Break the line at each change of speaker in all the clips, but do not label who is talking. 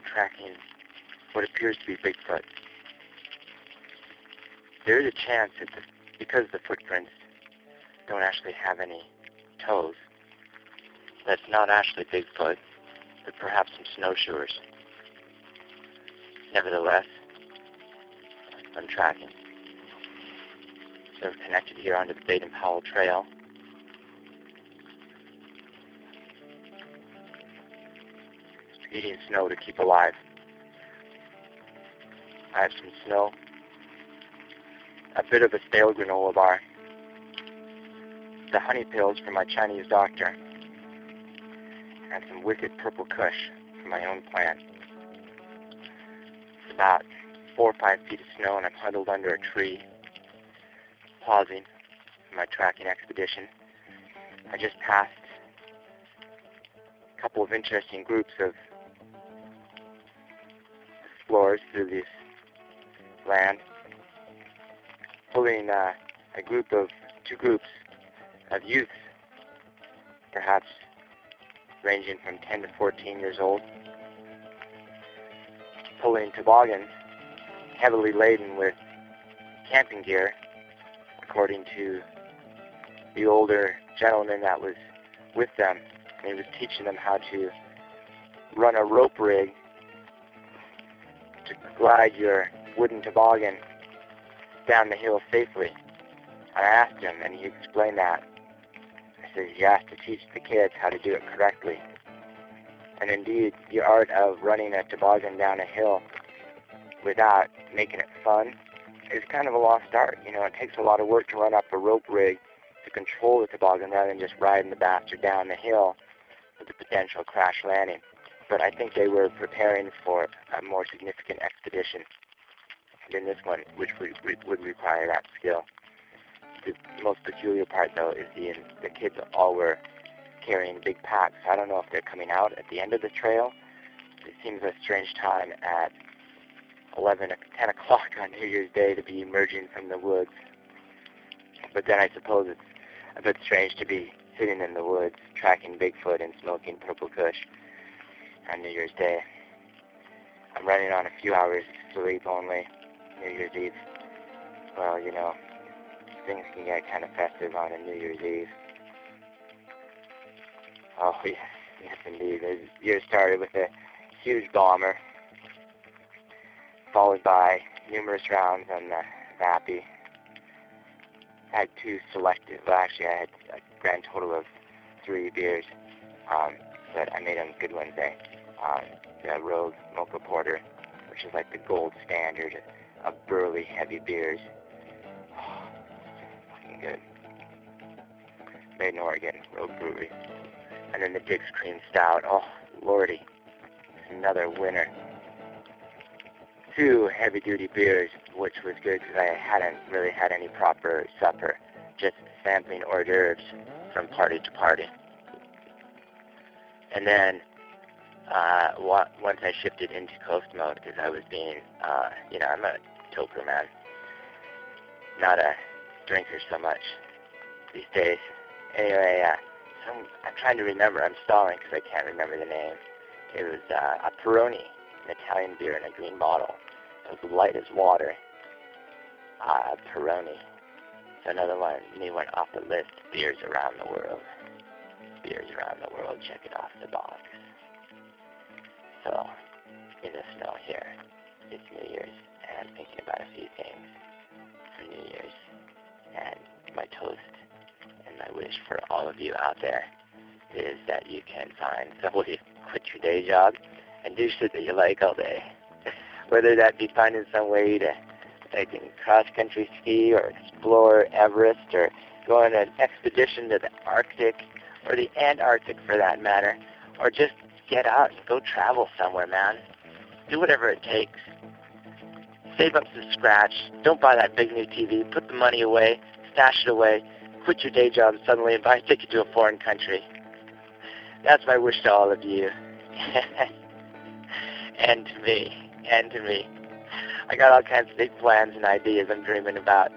and tracking what appears to be Bigfoot. There is a chance that the, because the footprints don't actually have any toes, that's not actually Bigfoot, but perhaps some snowshoers. Nevertheless, I'm tracking. So we're connected here onto the Baden Powell Trail. Eating snow to keep alive. I have some snow, a bit of a stale granola bar, the honey pills from my Chinese doctor, and some wicked purple kush from my own plant. It's about four or five feet of snow, and I'm huddled under a tree, pausing for my tracking expedition. I just passed a couple of interesting groups of explorers through this land, pulling uh, a group of two groups of youths, perhaps ranging from 10 to 14 years old, pulling toboggans heavily laden with camping gear, according to the older gentleman that was with them. And he was teaching them how to run a rope rig to glide your wooden toboggan down the hill safely. I asked him, and he explained that. I said, you have to teach the kids how to do it correctly. And indeed, the art of running a toboggan down a hill without making it fun is kind of a lost art. You know, it takes a lot of work to run up a rope rig to control the toboggan rather than just riding the bastard down the hill with the potential crash landing. But I think they were preparing for a more significant expedition than this one, which would, would require that skill. The most peculiar part, though, is the the kids all were carrying big packs. I don't know if they're coming out at the end of the trail. It seems a strange time at 11 10 o'clock on New Year's Day to be emerging from the woods. But then I suppose it's a bit strange to be sitting in the woods tracking Bigfoot and smoking Purple Kush on New Year's Day. I'm running on a few hours sleep only, New Year's Eve. Well, you know, things can get kind of festive on a New Year's Eve. Oh, yes, yes indeed. The year started with a huge bomber, followed by numerous rounds on the Vappy. I had two selective, well actually I had a grand total of three beers, um, but I made them good ones, eh? Um, the Rogue Mocha Porter, which is like the gold standard of burly, heavy beers. Oh, fucking good. Made in Oregon, Rogue Brewery. And then the Dick's Cream Stout. Oh, lordy. Another winner. Two heavy-duty beers, which was good because I hadn't really had any proper supper. Just sampling hors d'oeuvres from party to party. And then uh, once I shifted into coast mode because I was being, uh, you know, I'm a toker man, not a drinker so much these days. Anyway, uh, so I'm, I'm trying to remember. I'm stalling because I can't remember the name. It was uh, a Peroni, an Italian beer in a green bottle. It was light as water. Uh, Peroni. So another one, new one off the list. Beers around the world. Beers around the world. Check it off the box. So, in the snow here, it's New Year's, and I'm thinking about a few things for New Year's, and my toast and my wish for all of you out there is that you can find some way to quit your day job and do shit that you like all day. Whether that be finding some way to like cross-country ski or explore Everest or go on an expedition to the Arctic or the Antarctic for that matter, or just get out and go travel somewhere, man. Do whatever it takes. Save up some scratch. Don't buy that big new TV. Put the money away. Stash it away. Quit your day job suddenly and buy a ticket to a foreign country. That's my wish to all of you. and to me. And to me. I got all kinds of big plans and ideas I'm dreaming about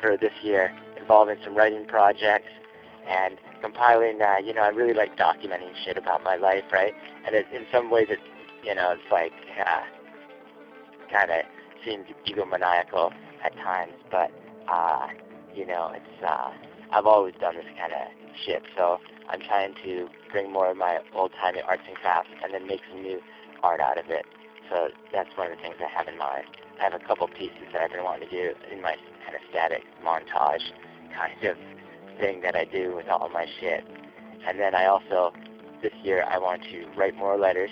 for this year, involving some writing projects and compiling, uh, you know, I really like documenting shit about my life, right? And it, in some ways, it, you know, it's like uh, kind of seems egomaniacal at times, but uh, you know, it's uh, I've always done this kind of shit, so I'm trying to bring more of my old-timey arts and crafts and then make some new art out of it. So that's one of the things I have in mind. I have a couple pieces that I've been wanting to do in my kind of static montage kind of thing that I do with all my shit. And then I also, this year, I want to write more letters,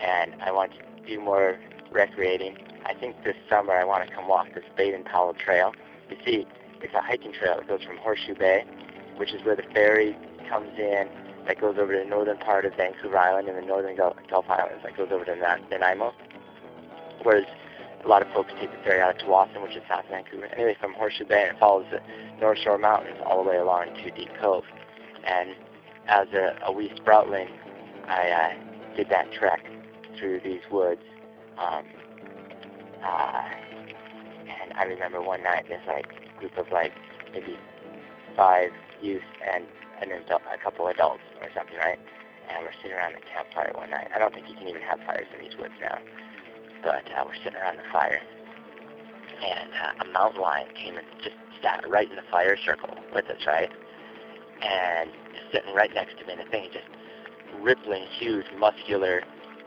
and I want to do more recreating. I think this summer I want to come walk this Baden Powell Trail. You see, it's a hiking trail that goes from Horseshoe Bay, which is where the ferry comes in, that goes over to the northern part of Vancouver Island and the northern Gulf, Islands that goes over to Nanaimo. Whereas a lot of folks take the ferry out of Tsawwassen, which is South Vancouver. Anyway, from Horseshoe Bay, and it follows the North Shore Mountains all the way along to Deep Cove. And as a, a wee sproutling, I uh, did that trek through these woods. Um, uh, and I remember one night, this like group of like maybe five youth and an adult, a couple adults or something, right? And we're sitting around the campfire one night. I don't think you can even have fires in these woods now but uh, we're sitting around the fire, and uh, a mountain lion came and just sat right in the fire circle with us, right? And just sitting right next to me, the thing just rippling, huge, muscular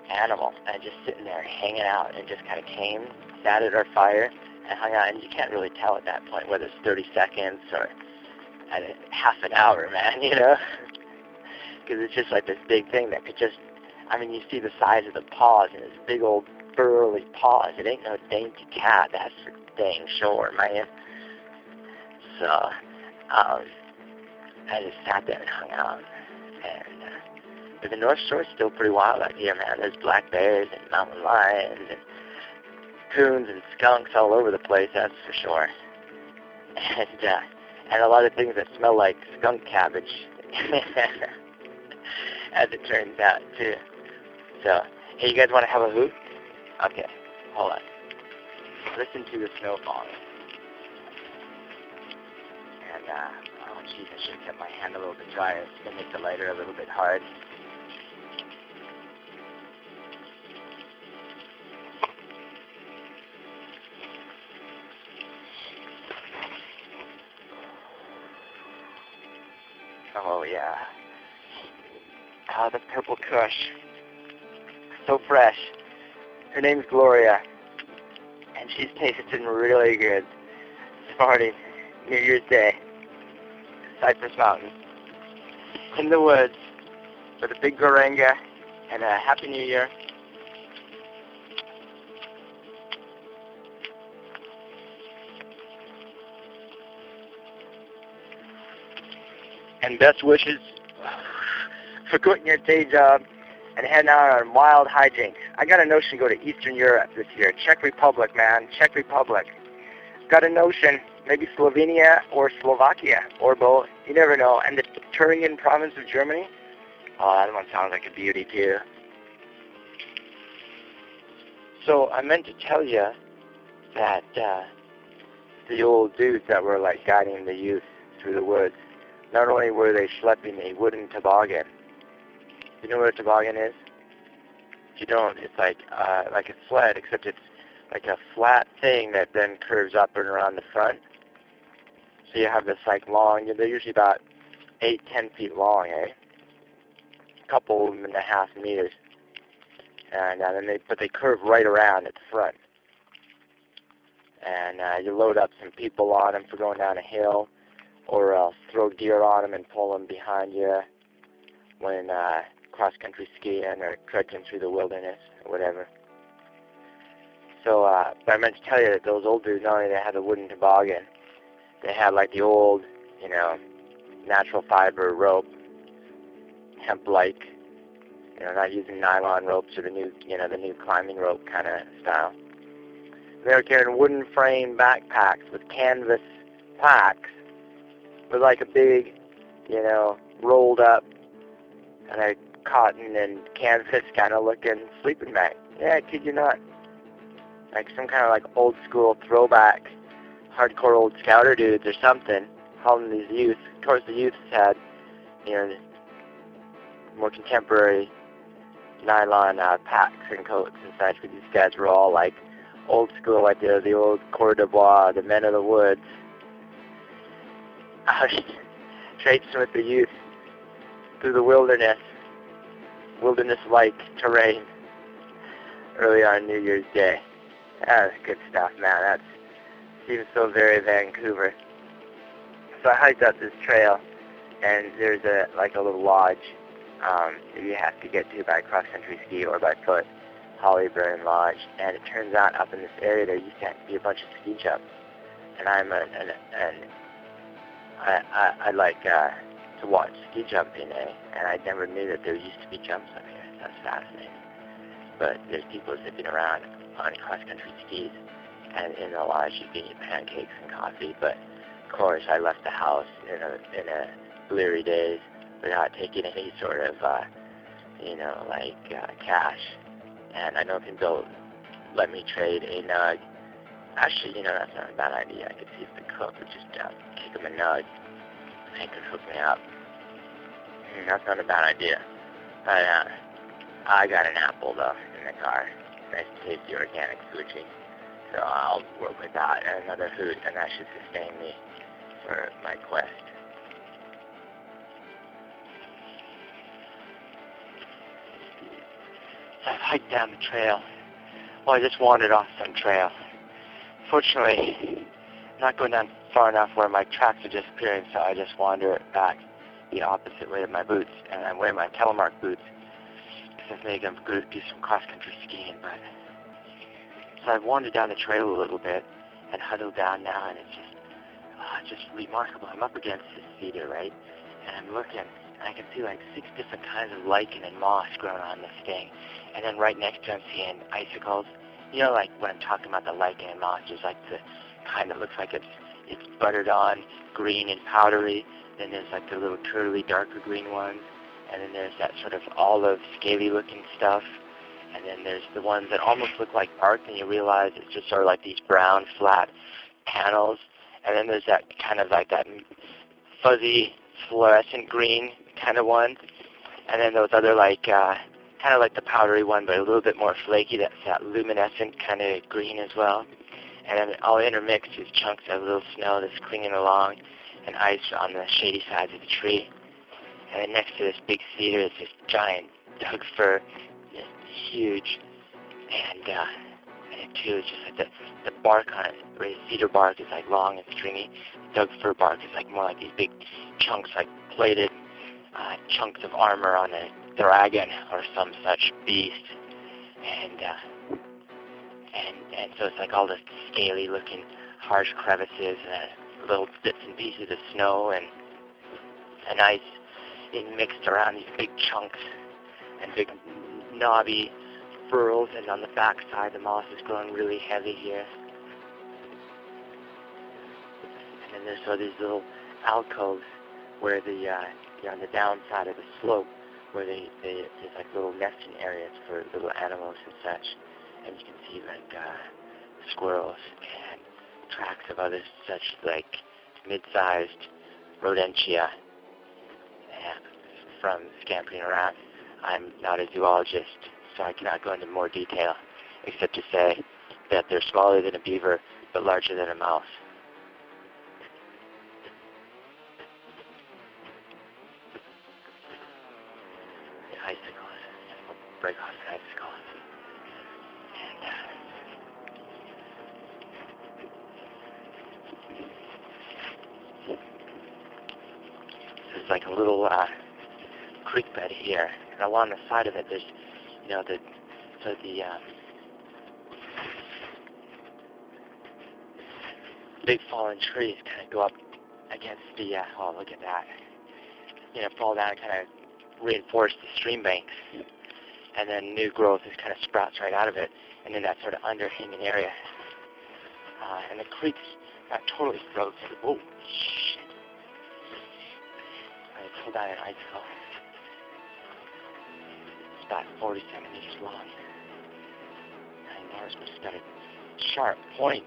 animal, and just sitting there hanging out, and just kind of came, sat at our fire, and hung out. And you can't really tell at that point whether it's 30 seconds or half an hour, man, you know? Because it's just like this big thing that could just, I mean, you see the size of the paws and this big old burly paws. It ain't no dainty cat, that's for dang sure, man. So, um, I just sat there and hung out. And uh, but the North Shore is still pretty wild out here, man. There's black bears and mountain lions and coons and skunks all over the place, that's for sure. And uh, and a lot of things that smell like skunk cabbage, as it turns out too. So, hey, you guys want to have a hoot? Okay, hold on. Listen to the snow falling. And, uh, oh jeez, I should have kept my hand a little bit drier. It's going to make the lighter a little bit hard. Oh yeah. Ah, the purple kush. So fresh. Her name's Gloria, and she's tasting really good. This New Year's Day, Cypress Mountain, in the woods, with a big Goranga, and a Happy New Year. And best wishes for quitting your day job and heading out on wild hijinks. I got a notion to go to Eastern Europe this year. Czech Republic, man. Czech Republic. Got a notion, maybe Slovenia or Slovakia or both. You never know. And the Thuringian province of Germany. Oh, that one sounds like a beauty too. So I meant to tell you that uh, the old dudes that were like guiding the youth through the woods, not only were they schlepping a wooden toboggan, you know what a toboggan is? If you don't, it's like uh, like a sled, except it's like a flat thing that then curves up and around the front. So you have this like long, they're usually about eight, ten feet long, eh? A couple and a half meters. And uh, then they, but they curve right around at the front. And uh, you load up some people on them for going down a hill, or else throw gear on them and pull them behind you when uh, cross-country skiing or trudging through the wilderness or whatever. So, uh, but I meant to tell you that those old dudes, not only they had the wooden toboggan, they had like the old, you know, natural fiber rope, hemp-like, you know, not using nylon ropes or the new, you know, the new climbing rope kind of style. They were carrying wooden frame backpacks with canvas packs with like a big, you know, rolled up and a cotton and canvas kind of looking sleeping bag. Yeah, I kid you not. Like some kind of like old school throwback, hardcore old scouter dudes or something, hauling these youth. Of course, the youths had you know, more contemporary nylon uh, packs and coats and such, but these guys were all like old school, like the, the old Coureurs de Bois, the men of the woods. I was traipsing with the youth through the wilderness, wilderness-like terrain early on New Year's Day. That was good stuff, man. That seems so very Vancouver. So I hiked up this trail, and there's a like a little lodge um, that you have to get to by cross-country ski or by foot, Hollyburn Lodge. And it turns out up in this area there used to be a bunch of ski jumps, and I'm a, an, an I, I, I like uh, to watch ski jumping, eh? and I never knew that there used to be jumps up here. That's fascinating. But there's people zipping around on cross-country skis, and in the lodge you get your pancakes and coffee. But of course, I left the house in a in a bleary daze without taking any sort of, uh, you know, like uh, cash. And I don't think they'll let me trade a nug. Actually, you know, that's not a bad idea. I could see if the cook would just uh, kick him a nug. They could hook me up. Mm, that's not a bad idea. But uh, I got an apple, though, in the car. Nice tasty organic Fuji. So I'll work with that and another hoot, and that should sustain me for my quest. I've hiked down the trail. Well, I just wandered off some trail. Fortunately, not going down far enough where my tracks are disappearing, so I just wander back the opposite way of my boots, and I'm wearing my telemark boots because I think I'm going to do some cross-country skiing. But so I've wandered down the trail a little bit and huddled down now, and it's just, oh, just remarkable. I'm up against this cedar, right, and I'm looking, and I can see like six different kinds of lichen and moss growing on this thing, and then right next to I'm seeing icicles. You know, like when I'm talking about the lichen and moss, there's like the kind that looks like it's it's buttered on, green and powdery. Then there's like the little turtly, darker green ones, and then there's that sort of olive, scaly-looking stuff. And then there's the ones that almost look like bark, and you realize it's just sort of like these brown, flat panels. And then there's that kind of like that fuzzy, fluorescent green kind of one. And then those other like uh, kind of like the powdery one, but a little bit more flaky. That's that luminescent kind of green as well. And then all intermixed is chunks of little snow that's clinging along and ice on the shady sides of the tree. And then next to this big cedar is this giant Doug fir, just huge. And, uh, and it too is just like the, the bark on it, the cedar bark is like long and stringy. Doug fir bark is like more like these big chunks, like plated uh, chunks of armor on a dragon or some such beast. And, uh, and and so it's like all the scaly looking harsh crevices and little bits and pieces of snow and and ice in mixed around these big chunks and big knobby furrows and on the back side the moss is growing really heavy here. And then there's all these little alcoves where the uh, you know, on the downside of the slope where they, they there's like little nesting areas for little animals and such and you can see like uh, squirrels and tracks of other such like mid-sized rodentia from scampering around. I'm not a zoologist, so I cannot go into more detail, except to say that they're smaller than a beaver, but larger than a mouse. The icicles, break off the icicles. And, uh, there's like a little uh, creek bed here, and along the side of it, there's, you know, the so the um, big fallen trees kind of go up against the. Uh, oh, look at that! You know, fall down and kind of reinforce the stream banks, and then new growth is kind of sprouts right out of it, and then that sort of underhanging area. Uh, and the creek's not totally frozen. Oh, shit! I pulled out an icicle about 40 centimeters long. And ours was got a sharp point.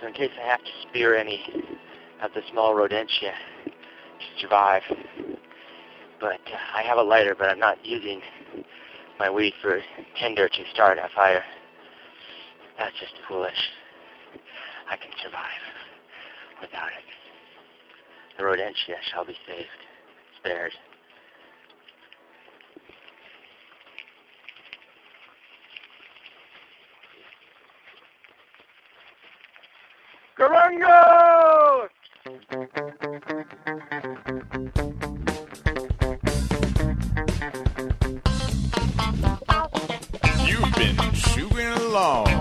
So in case I have to spear any of the small rodentia to survive, but uh, I have a lighter, but I'm not using my weed for tinder to start a fire. That's just foolish. I can survive without it. The rodentia shall be saved, spared. Garango!
You've been shooting along